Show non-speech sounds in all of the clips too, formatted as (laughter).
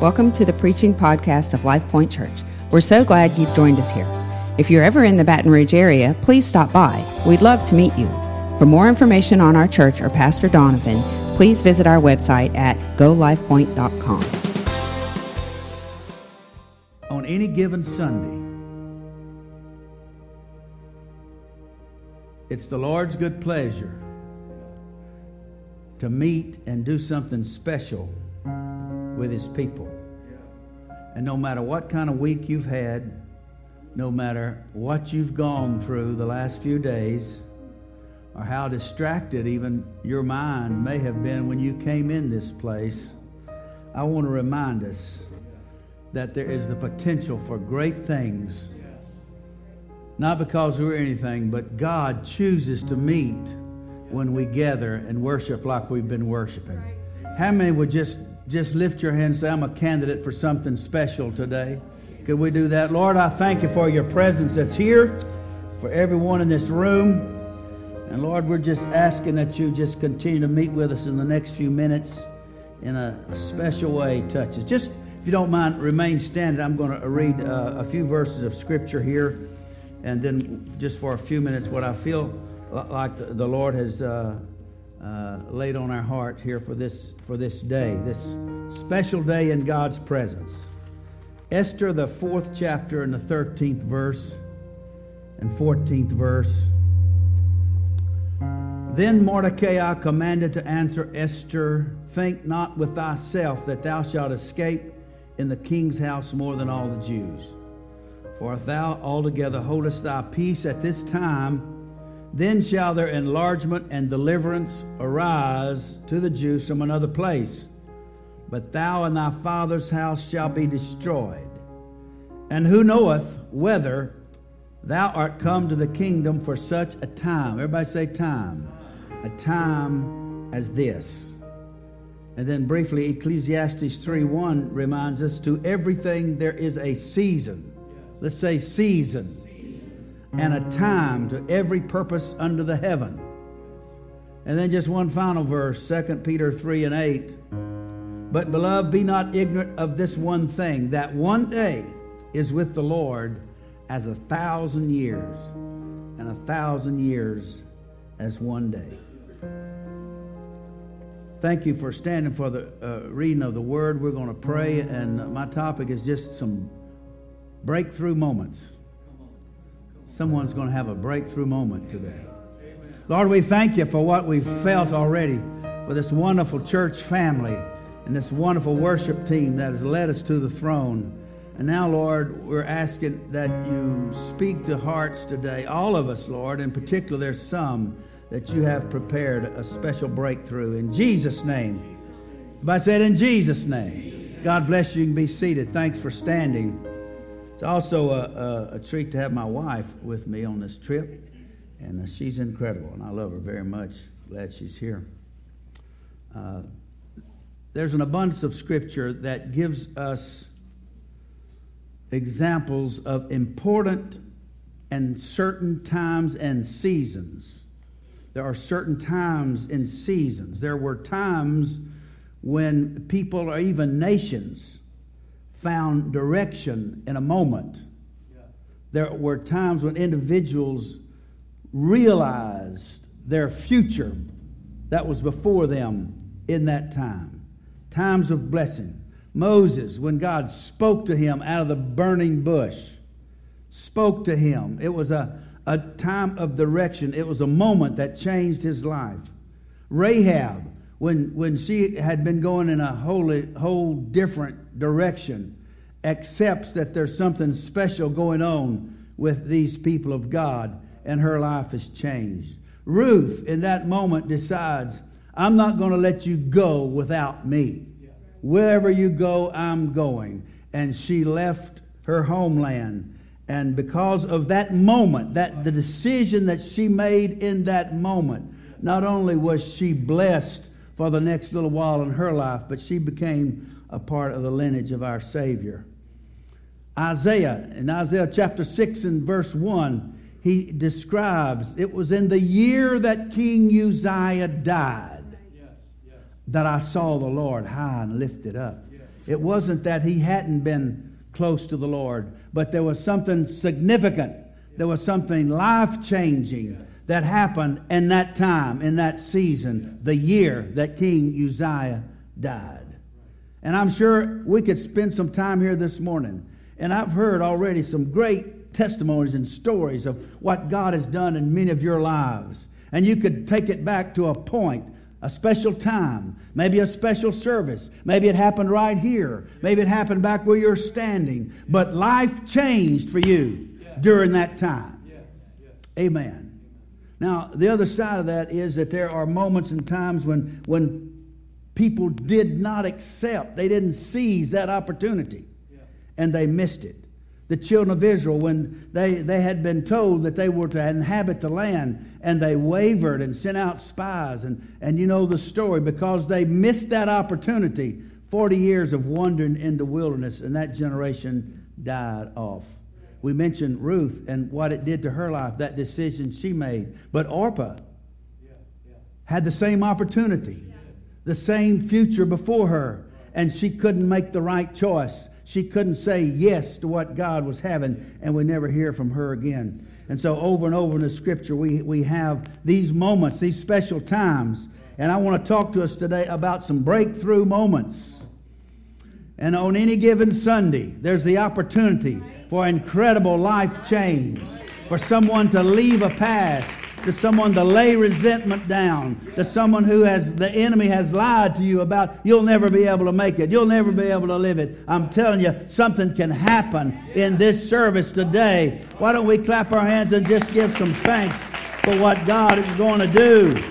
Welcome to the preaching podcast of Life Point Church. We're so glad you've joined us here. If you're ever in the Baton Rouge area, please stop by. We'd love to meet you. For more information on our church or Pastor Donovan, please visit our website at golifepoint.com. On any given Sunday, it's the Lord's good pleasure to meet and do something special with his people. And no matter what kind of week you've had, no matter what you've gone through the last few days, or how distracted even your mind may have been when you came in this place, I want to remind us that there is the potential for great things. Not because we're anything, but God chooses to meet when we gather and worship like we've been worshiping. How many would just just lift your hand and say, I'm a candidate for something special today? Could we do that? Lord, I thank you for your presence that's here, for everyone in this room. And Lord, we're just asking that you just continue to meet with us in the next few minutes in a, special way. Touch us. Just, if you don't mind, remain standing. I'm going to read uh, a few verses of Scripture here. And then, just for a few minutes, what I feel like the Lord has uh, uh, laid on our heart here for this for this day, this special day in God's presence. Esther, the fourth chapter and the thirteenth verse and fourteenth verse. Then Mordecai commanded to answer Esther, Think not with thyself that thou shalt escape in the king's house more than all the Jews. For if thou altogether holdest thy peace at this time, then shall their enlargement and deliverance arise to the Jews from another place. But thou and thy father's house shall be destroyed. And who knoweth whether thou art come to the kingdom for such a time? Everybody say time. A time as this. And then briefly, Ecclesiastes 3 1 reminds us to everything there is a season. Let's say season and a time to every purpose under the heaven. And then just one final verse, 2 Peter 3 and 8. But, beloved, be not ignorant of this one thing, that one day is with the Lord as a thousand years, and a thousand years as one day. Thank you for standing for the uh, reading of the word. We're going to pray, and my topic is just some breakthrough moments. Someone's going to have a breakthrough moment today. Lord, we thank you for what we've felt already with this wonderful church family and this wonderful worship team that has led us to the throne. And now, Lord, we're asking that you speak to hearts today, all of us, Lord. In particular, there's some that you have prepared a special breakthrough. In Jesus' name. If I said in Jesus' name, God bless you. You can be seated. Thanks for standing. It's also a, a, a, treat to have my wife with me on this trip, and uh, she's incredible, and I love her very much. Glad she's here. Uh, there's an abundance of scripture that gives us examples of important and certain times and seasons. There are certain times and seasons. There were times when people or even nations found direction in a moment. There were times when individuals realized their future that was before them in that time. Times of blessing. Moses, when God spoke to him out of the burning bush, spoke to him. It was a, a time of direction, it was a moment that changed his life. Rahab, when, when she had been going in a wholly, whole different direction, accepts that there's something special going on with these people of God, and her life is changed. Ruth, in that moment, decides, I'm not going to let you go without me. Wherever you go, I'm going. And she left her homeland. And because of that moment, that the decision that she made in that moment, not only was she blessed for the next little while in her life, but she became a part of the lineage of our Savior. Isaiah, in Isaiah chapter 6 and verse 1, he describes it was in the year that King Uzziah died yes, yes. that I saw the Lord high and lifted up. Yes. It wasn't that he hadn't been close to the Lord, but there was something significant. There was something life changing that happened in that time, in that season, the year that King Uzziah died. And I'm sure we could spend some time here this morning. And I've heard already some great testimonies and stories of what God has done in many of your lives. And you could take it back to a point, a special time, maybe a special service. Maybe it happened right here. Maybe it happened back where you're standing. But life changed for you during that time. Amen. Now, the other side of that is that there are moments and times when, when people did not accept, they didn't seize that opportunity, and they missed it. The children of Israel, when they, they had been told that they were to inhabit the land, and they wavered and sent out spies, and, and you know the story, because they missed that opportunity, 40 years of wandering in the wilderness, and that generation died off. We mentioned Ruth and what it did to her life, that decision she made. But Orpah had the same opportunity, the same future before her, and she couldn't make the right choice. She couldn't say yes to what God was having, and we never hear from her again. And so, over and over in the scripture, we, we have these moments, these special times. And I want to talk to us today about some breakthrough moments. And on any given Sunday, there's the opportunity for incredible life change, for someone to leave a past, to someone to lay resentment down, to someone who has the enemy has lied to you about you'll never be able to make it, you'll never be able to live it. I'm telling you, something can happen in this service today. Why don't we clap our hands and just give some thanks for what God is going to do?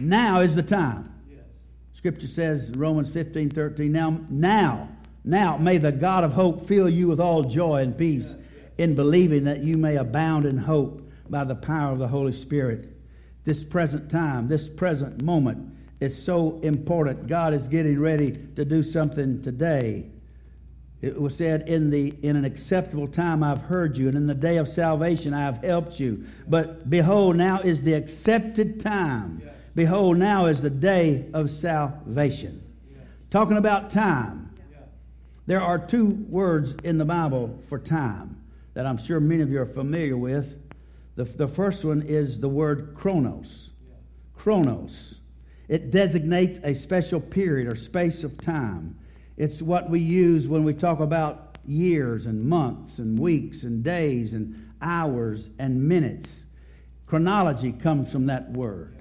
Now is the time. Scripture says, Romans 15, 13, now, now, now may the God of hope fill you with all joy and peace in believing that you may abound in hope by the power of the Holy Spirit. This present time, this present moment is so important. God is getting ready to do something today. It was said, in, the, in an acceptable time I've heard you, and in the day of salvation I have helped you. But behold, now is the accepted time. Behold, now is the day of salvation. Talking about time. There are two words in the Bible for time that I'm sure many of you are familiar with. The, the first one is the word chronos. Chronos. It designates a special period or space of time. It's what we use when we talk about years and months and weeks and days and hours and minutes. Chronology comes from that word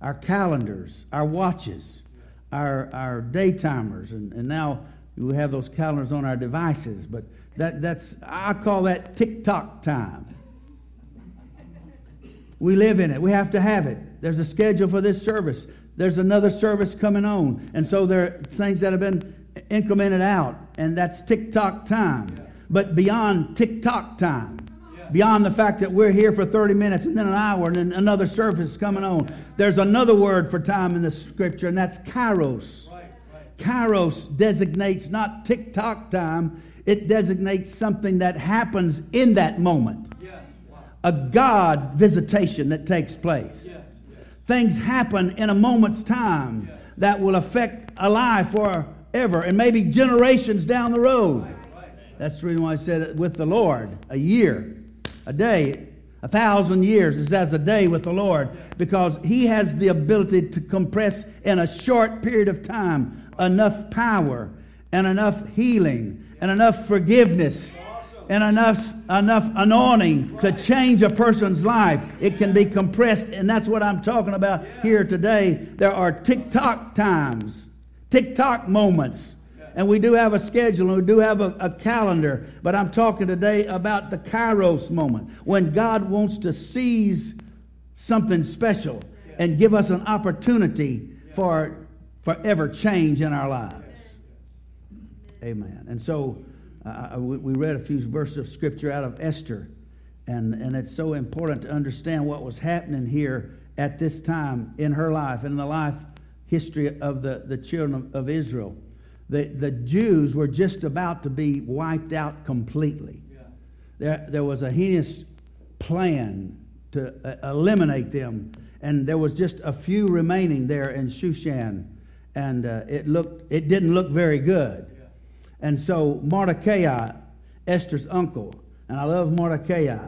our calendars, our watches, our, our day timers, and, and now we have those calendars on our devices, but that, that's, I call that tick tock time. We live in it. We have to have it. There's a schedule for this service. There's another service coming on. And so there are things that have been incremented out, and that's tick tock time. But beyond tick tock time, beyond the fact that we're here for 30 minutes and then an hour and then another service is coming on. There's another word for time in the scripture, and that's kairos. Kairos designates not tick tock time, it designates something that happens in that moment. A God visitation that takes place. Things happen in a moment's time that will affect a life forever and maybe generations down the road. That's the reason why I said with the Lord, a year a day, a thousand years is as a day with the Lord because He has the ability to compress in a short period of time enough power and enough healing and enough forgiveness and enough enough anointing to change a person's life. It can be compressed, and that's what I'm talking about here today. There are tick tock times, tick tock moments and we do have a schedule and we do have a, a, calendar. But I'm talking today about the Kairos moment when God wants to seize something special and give us an opportunity for forever change in our lives. Amen. And so uh, we, we read a few verses of scripture out of Esther, and, and it's so important to understand what was happening here at this time in her life in the life history of the, the children of, of Israel the, the Jews were just about to be wiped out completely. There, there was a heinous plan to uh, eliminate them, and there was just a few remaining there in Shushan. And uh, it looked it didn't look very good. And so Mordecai, Esther's uncle, and I love Mordecai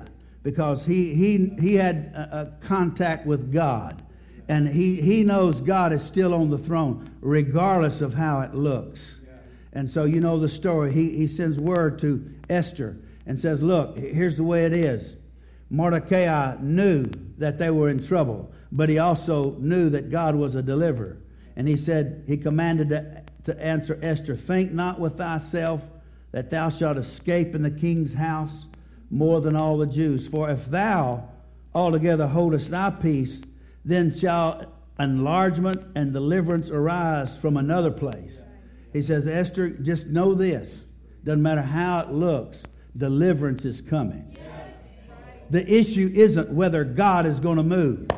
because he he he had a, a contact with God, and he he knows God is still on the throne regardless of how it looks. And so you know the story. He he sends word to Esther and says, "Look, here's the way it is." Mordecai knew that they were in trouble, but he also knew that God was a deliverer. And he said, he commanded to, to answer Esther, Think not with thyself that thou shalt escape in the king's house more than all the Jews. For if thou altogether holdest thy peace, then shall enlargement and deliverance arise from another place. He says, Esther, just know this. Doesn't matter how it looks, deliverance is coming. The issue isn't whether God is going to move.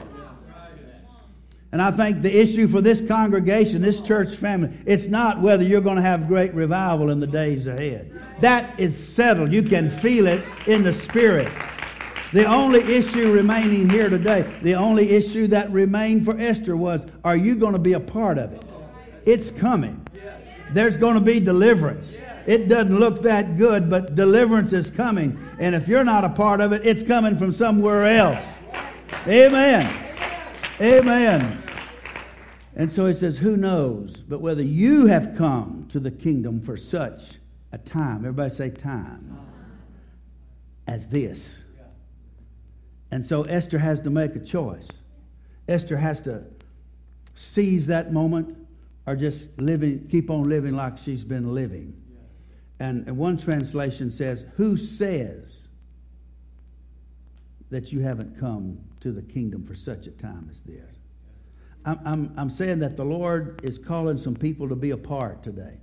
And I think the issue for this congregation, this church family, it's not whether you're going to have great revival in the days ahead. That is settled. You can feel it in the spirit. The only issue remaining here today, the only issue that remained for Esther was are you going to be a part of it? It's coming. There's going to be deliverance. It doesn't look that good, but deliverance is coming. And if you're not a part of it, it's coming from somewhere else. Amen. Amen. And so he says, Who knows but whether you have come to the kingdom for such a time, everybody say time, as this. And so Esther has to make a choice. Esther has to seize that moment or just living, keep on living like she's been living. And, and one translation says, Who says that you haven't come to the kingdom for such a time as this? I'm, I'm, I'm saying that the Lord is calling some people to be a part today.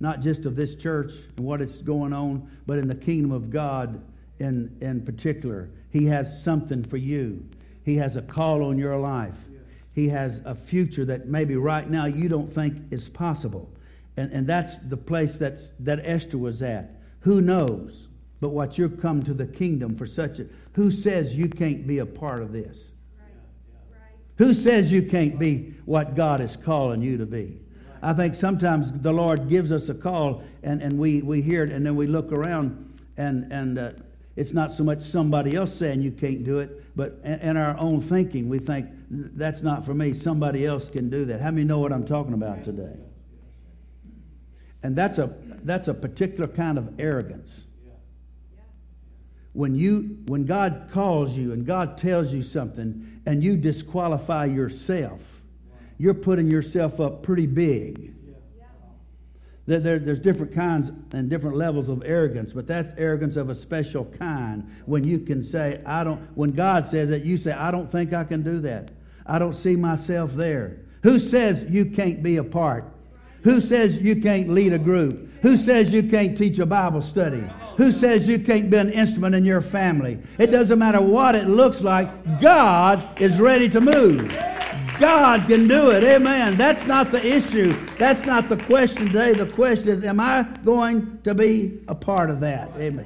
Not just of this church and what it's going on, but in the kingdom of God in, in particular. He has something for you. He has a call on your life. He has a future that maybe right now you don't think is possible. And, and that's the place that's, that Esther was at. Who knows but what you've come to the kingdom for such a. Who says you can't be a part of this? Who says you can't be what God is calling you to be? I think sometimes the Lord gives us a call and, and we, we hear it and then we look around and, and uh, it's not so much somebody else saying you can't do it, but in, our own thinking, we think that's not for me. Somebody else can do that. How many know what I'm talking about today? And that's a, that's a particular kind of arrogance when you when God calls you and God tells you something and you disqualify yourself, you're putting yourself up pretty big. There, there, there's different kinds and different levels of arrogance, but that's arrogance of a special kind. When you can say, I don't, when God says it, you say, I don't think I can do that. I don't see myself there. Who says you can't be a part? Who says you can't lead a group? Who says you can't teach a Bible study? Who says you can't be an instrument in your family? It doesn't matter what it looks like. God is ready to move. God can do it. Amen. That's not the issue. That's not the question today. The question is, am I going to be a part of that? Amen.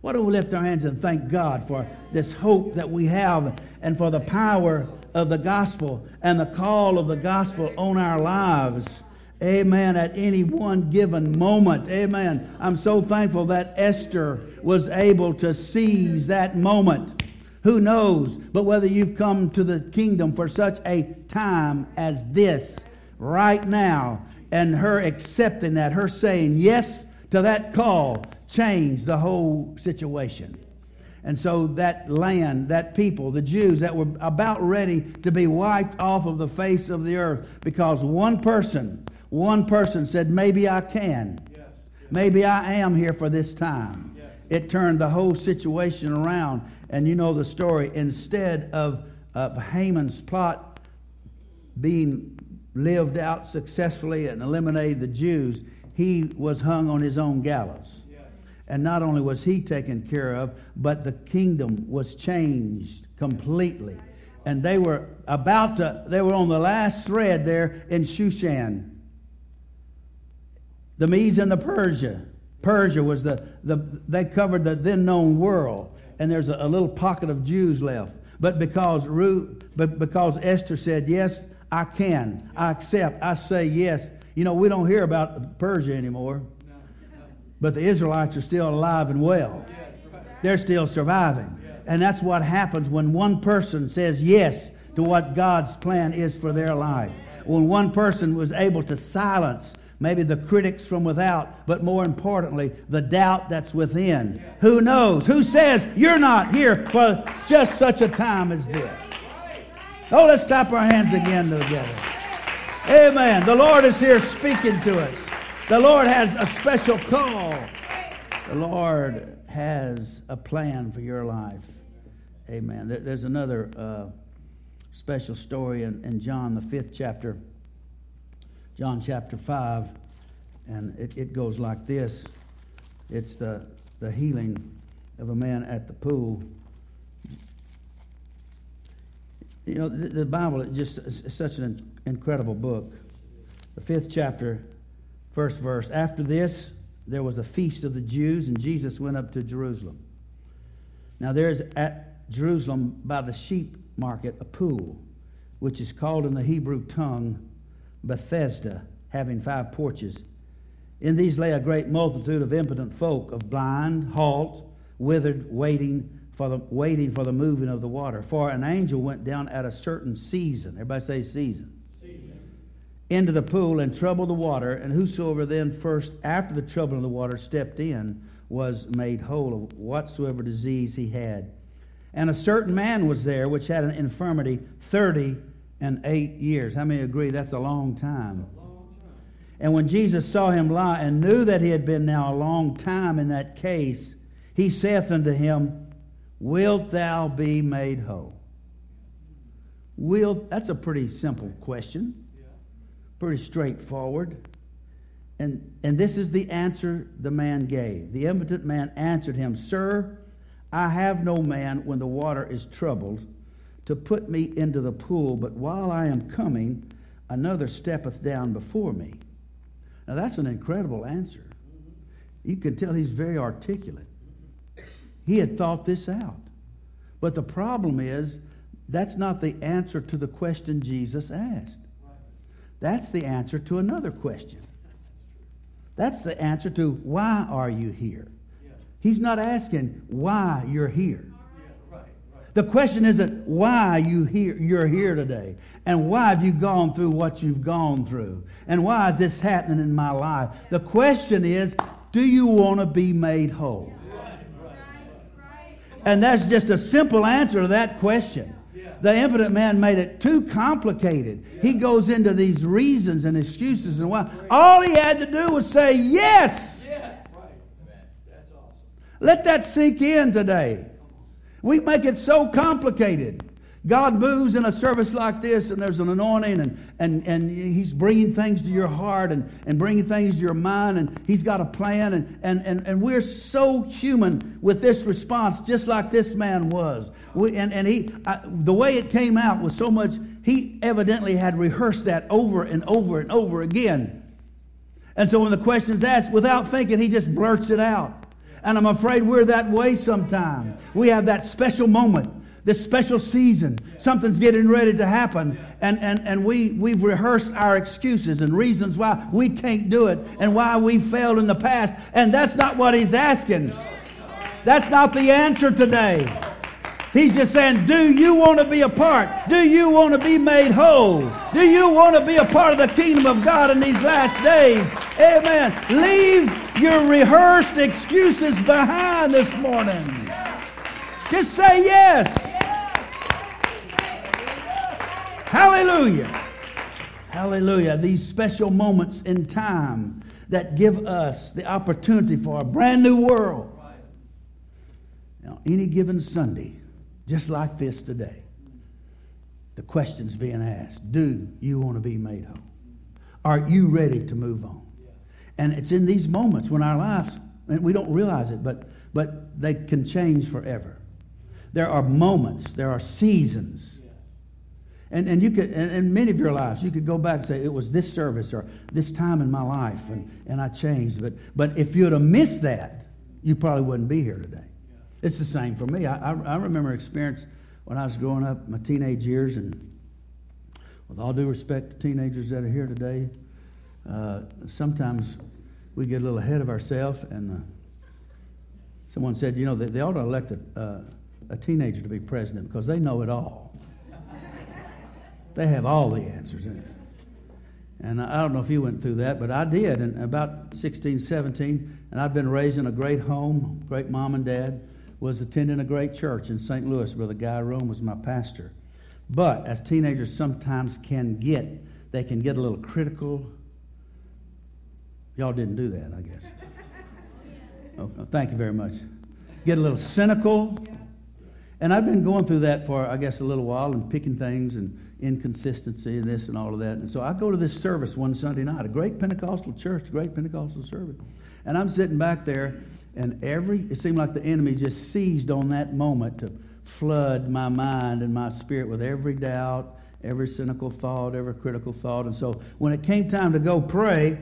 Why don't we lift our hands and thank God for this hope that we have and for the power of the gospel and the call of the gospel on our lives? Amen. At any one given moment. Amen. I'm so thankful that Esther was able to seize that moment. Who knows but whether you've come to the kingdom for such a time as this right now and her accepting that, her saying yes to that call changed the whole situation. And so that land, that people, the Jews that were about ready to be wiped off of the face of the earth because one person one person said, Maybe I can. Maybe I am here for this time. It turned the whole situation around. And you know the story. Instead of, of Haman's plot being lived out successfully and eliminated the Jews, he was hung on his own gallows. And not only was he taken care of, but the kingdom was changed completely. And they were about to, they were on the last thread there in Shushan the Medes and the Persia. Persia was the, the they covered the then known world, and there's a, a little pocket of Jews left. But because Ruth, but because Esther said, Yes, I can, I accept, I say yes. You know, we don't hear about Persia anymore, but the Israelites are still alive and well. They're still surviving. And that's what happens when one person says yes to what God's plan is for their life. When one person was able to silence maybe the critics from without, but more importantly, the doubt that's within. Who knows? Who says you're not here for just such a time as this? Oh, let's clap our hands again together. Amen. The Lord is here speaking to us. The Lord has a special call. The Lord has a plan for your life. Amen. There's another uh, special story in, in John, the fifth chapter. John chapter 5, and it, it goes like this it's the, the healing of a man at the pool. You know, the, Bible is just is such an incredible book. The fifth chapter, first verse. After this, there was a feast of the Jews, and Jesus went up to Jerusalem. Now, there's at Jerusalem by the sheep market a pool, which is called in the Hebrew tongue Bethesda, having five porches. In these lay a great multitude of impotent folk, of blind, halt, withered, waiting for the, waiting for the moving of the water. For an angel went down at a certain season. Everybody say season. season. Into the pool and troubled the water, and whosoever then first, after the troubling of the water, stepped in, was made whole of whatsoever disease he had. And a certain man was there which had an infirmity thirty and eight years. How many agree that's a long time? And when Jesus saw him lie and knew that he had been now a long time in that case, he saith unto him, Wilt thou be made whole? Will that's a pretty simple question. Pretty straightforward. And, and this is the answer the man gave. The impotent man answered him, Sir, I have no man when the water is troubled to put me into the pool, but while I am coming, another steppeth down before me. Now, that's an incredible answer. You can tell he's very articulate. He had thought this out. But the problem is, that's not the answer to the question Jesus asked. That's the answer to another question. That's the answer to why are you here? He's not asking why you're here. The question isn't why you here, you're here today and why have you gone through what you've gone through and why is this happening in my life. The question is, do you want to be made whole? And that's just a simple answer to that question. The impotent man made it too complicated. He goes into these reasons and excuses and why. All he had to do was say yes. Let that sink in today. We make it so complicated. God moves in a service like this, and there's an anointing, and, and, and He's bringing things to your heart and, and bringing things to your mind, and He's got a plan. And, and, and, and we're so human with this response, just like this man was. We, and and he, I, the way it came out was so much, he evidently had rehearsed that over and over and over again. And so when the question's asked, without thinking, he just blurts it out. And I'm afraid we're that way sometimes. We have that special moment, this special season. Something's getting ready to happen. And, and, and we, we've rehearsed our excuses and reasons why we can't do it and why we failed in the past. And that's not what he's asking. That's not the answer today. He's just saying, Do you want to be a part? Do you want to be made whole? Do you want to be a part of the kingdom of God in these last days? Amen. Leave your rehearsed excuses behind this morning. Just say yes. Hallelujah. Hallelujah. These special moments in time that give us the opportunity for a brand new world. Now, any given Sunday, just like this today, the question's being asked Do you want to be made whole? Are you ready to move on? And it's in these moments when our lives, and we don't realize it, but, but they can change forever. There are moments, there are seasons. And, and you could, and, many of your lives, you could go back and say, it was this service or this time in my life, and, and I changed. But, but if you'd have missed that, you probably wouldn't be here today. It's the same for me. I, I, I remember experience when I was growing up, my teenage years, and with all due respect to teenagers that are here today, uh, sometimes we get a little ahead of ourselves. And uh, someone said, you know, they, they ought to elect a, uh, a teenager to be president because they know it all. they have all the answers in it. And I don't know if you went through that, but I did. And about 16, 17, and I'd been raised in a great home, great mom and dad, was attending a great church in St. Louis. Brother Guy Rome was my pastor. But as teenagers sometimes can get, they can get a little critical. Y'all didn't do that, I guess. Oh, thank you very much. Get a little cynical. And I've been going through that for, I guess, a little while and picking things and inconsistency and this and all of that. And so I go to this service one Sunday night, a great Pentecostal church, a great Pentecostal service. And I'm sitting back there, and every, it seemed like the enemy just seized on that moment to flood my mind and my spirit with every doubt, every cynical thought, every critical thought. And so when it came time to go pray,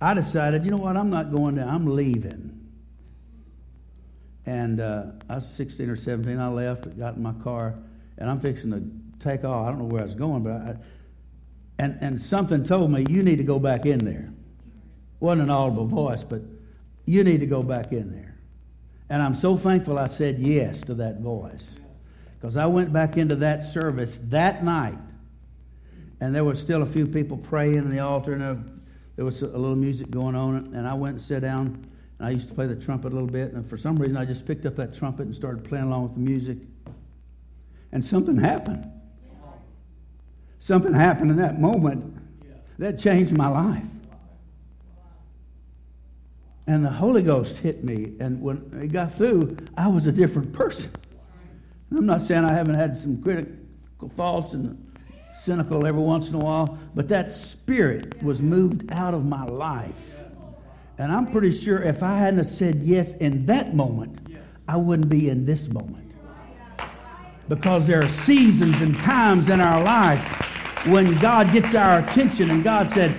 I decided, you know what, I'm not going there, I'm leaving. And uh, I was 16 or 17. I left, got in my car, and I'm fixing to take off. I don't know where I was going, but I, and, and something told me, you need to go back in there. Wasn't an audible voice, but you need to go back in there. And I'm so thankful I said yes to that voice. Because I went back into that service that night, and there was still a few people praying in the altar, and there was a little music going on, and I went and sat down, and I used to play the trumpet a little bit, and for some reason I just picked up that trumpet and started playing along with the music. And something happened. Something happened in that moment that changed my life. And the Holy Ghost hit me, and when it got through, I was a different person. I'm not saying I haven't had some critical thoughts and cynical every once in a while, but that spirit was moved out of my life. And I'm pretty sure if I hadn't said yes in that moment, I wouldn't be in this moment. Because there are seasons and times in our life when God gets our attention and God said,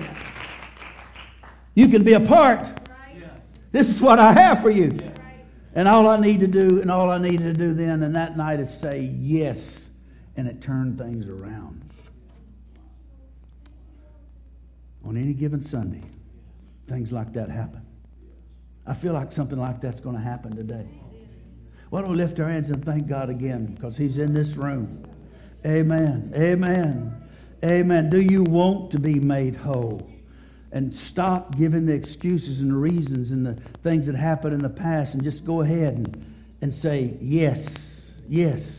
You can be a part. This is what I have for you. And all I need to do, and all I needed to do then and that night is say yes, and it turned things around. On any given Sunday, things like that happen. I feel like something like that's going to happen today. Why don't we lift our hands and thank God again because He's in this room? Amen. Amen. Amen. Do you want to be made whole? And stop giving the excuses and the reasons and the things that happened in the past and just go ahead and, and say, Yes, yes.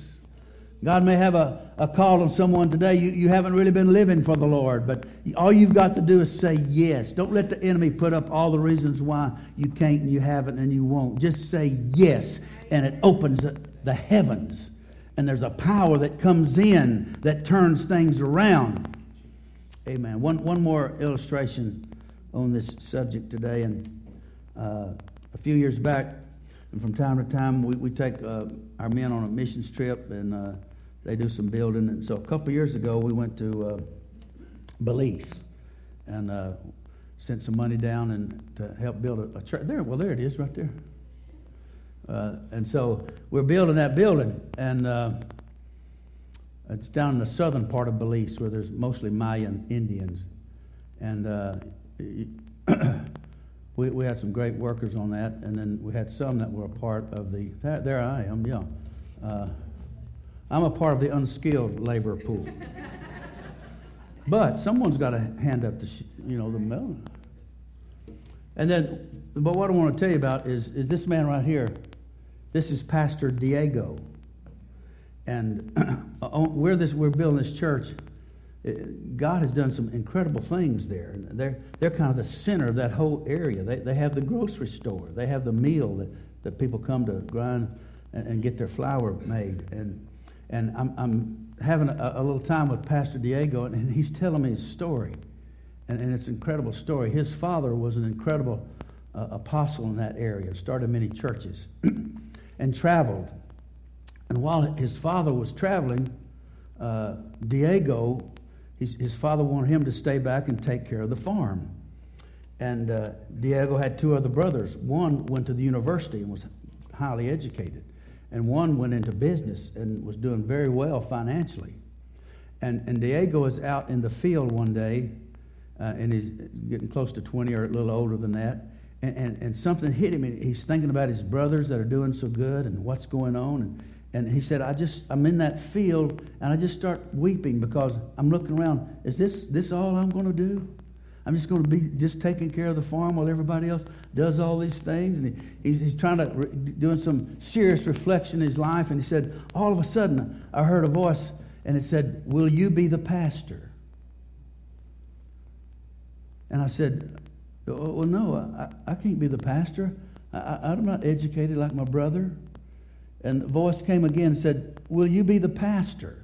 God may have a, a call on someone today. You, you haven't really been living for the Lord, but all you've got to do is say yes. Don't let the enemy put up all the reasons why you can't and you haven't and you won't. Just say yes, and it opens the heavens and there's a power that comes in that turns things around. Amen. One, one more illustration on this subject today. And uh, a few years back, and from time to time, we, we take uh, our men on a missions trip and uh, they do some building. And so a couple years ago, we went to uh, Belize and uh, sent some money down and to help build a, a church. There, well, there it is right there. Uh, and so we're building that building, and uh, it's down in the southern part of Belize where there's mostly Mayan Indians. And uh, (clears throat) we, we had some great workers on that, and then we had some that were a part of the. There I am, yeah. Uh, I'm a part of the unskilled labor pool. but someone's got to hand up the, you know, the melon. And then, but what I want to tell you about is, is this man right here. This is Pastor Diego. And (clears throat) where this, we're building this church, God has done some incredible things there. They're, they're kind of the center of that whole area. They, they have the grocery store, they have the meal that, that people come to grind and, and get their flour made. And, and I'm, I'm having a, a, little time with Pastor Diego, and he's telling me his story. And, and it's an incredible story. His father was an incredible uh, apostle in that area, started many churches, (clears throat) and traveled. And while his father was traveling, uh, Diego his, his father wanted him to stay back and take care of the farm. And uh, Diego had two other brothers. One went to the university and was highly educated, and one went into business and was doing very well financially. And, and Diego is out in the field one day, uh, and he's getting close to 20 or a little older than that. And, and, and something hit him, he's thinking about his brothers that are doing so good and what's going on. And, and he said, I just, I'm in that field, and I just start weeping because I'm looking around. Is this, this all I'm going to do? I'm just going to be just taking care of the farm while everybody else does all these things. And he, he's, he's trying to, doing some serious reflection in his life. And he said, All of a sudden, I heard a voice, and it said, Will you be the pastor? And I said, oh, oh Well, no, I, I can't be the pastor. I, I'm not educated like my brother. And the voice came again and said, Will you be the pastor?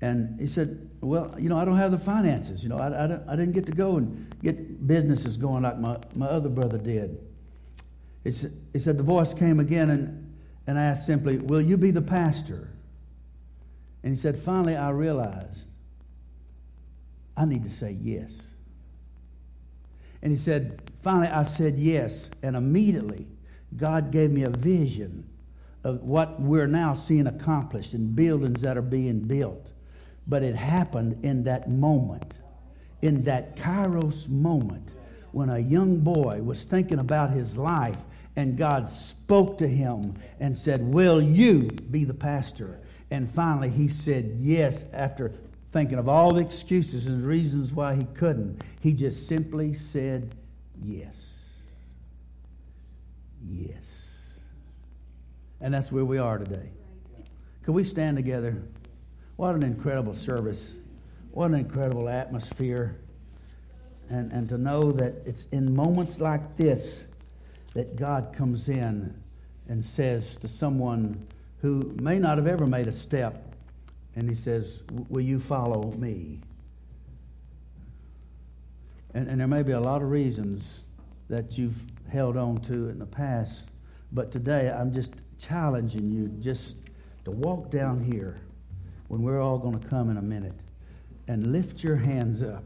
And he said, Well, you know, I don't have the finances. You know, I, I, I didn't get to go and get businesses going like my, my other brother did. He said, he said, The voice came again and, and asked simply, Will you be the pastor? And he said, Finally, I realized I need to say yes. And he said, Finally, I said yes. And immediately, God gave me a vision of what we're now seeing accomplished in buildings that are being built. But it happened in that moment, in that kairos moment, when a young boy was thinking about his life and God spoke to him and said, Will you be the pastor? And finally he said yes after thinking of all the excuses and reasons why he couldn't. He just simply said yes. Yes. And that's where we are today. Can we stand together? What an incredible service. What an incredible atmosphere. And, and to know that it's in moments like this that God comes in and says to someone who may not have ever made a step, and he says, Will you follow me? And, and there may be a lot of reasons that you've held on to in the past, but today I'm just challenging you just to walk down here when we're all going to come in a minute and lift your hands up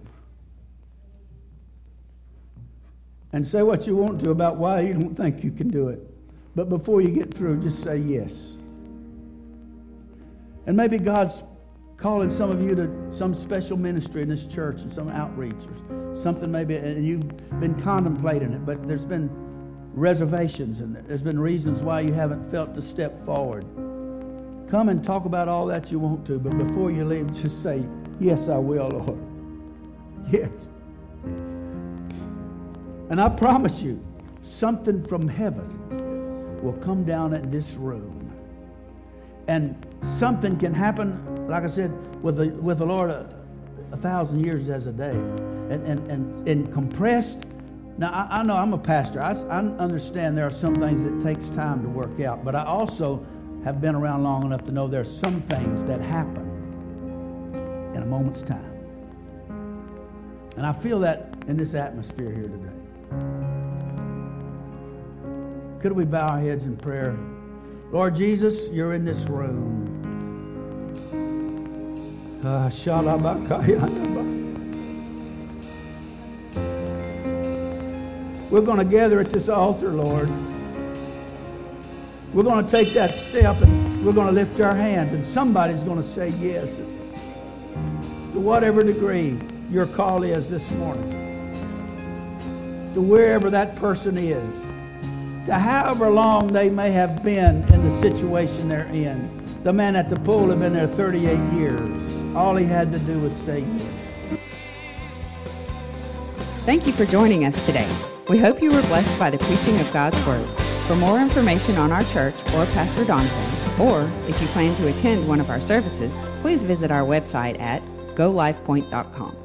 and say what you want to about why you don't think you can do it. But before you get through, just say yes. And maybe God's calling some of you to some special ministry in this church and some outreach or something maybe, and you've been contemplating it, but there's been reservations and there's been reasons why you haven't felt to step forward. Come and talk about all that you want to, but before you leave, just say, Yes, I will, Lord. (laughs) Yes. And I promise you, something from heaven will come down in this room. And something can happen, like I said, with the, with the Lord, a, a thousand years as a day. And, and, and, and compressed now, I, I, know I'm a pastor. I, I understand there are some things that takes time to work out, but I also have been around long enough to know there are some things that happen in a moment's time. And I feel that in this atmosphere here today. Could we bow our heads in prayer? Lord Jesus, you're in this room. Uh, We're going to gather at this altar, Lord. We're going to take that step and we're going to lift our hands, and somebody's going to say yes to whatever degree your call is this morning, to wherever that person is, to however long they may have been in the situation they're in. The man at the pool had been there 38 years. All he had to do was say yes. Thank you for joining us today. We hope you were blessed by the preaching of God's Word. For more information on our church or Pastor Donovan, or if you plan to attend one of our services, please visit our website at golifepoint.com.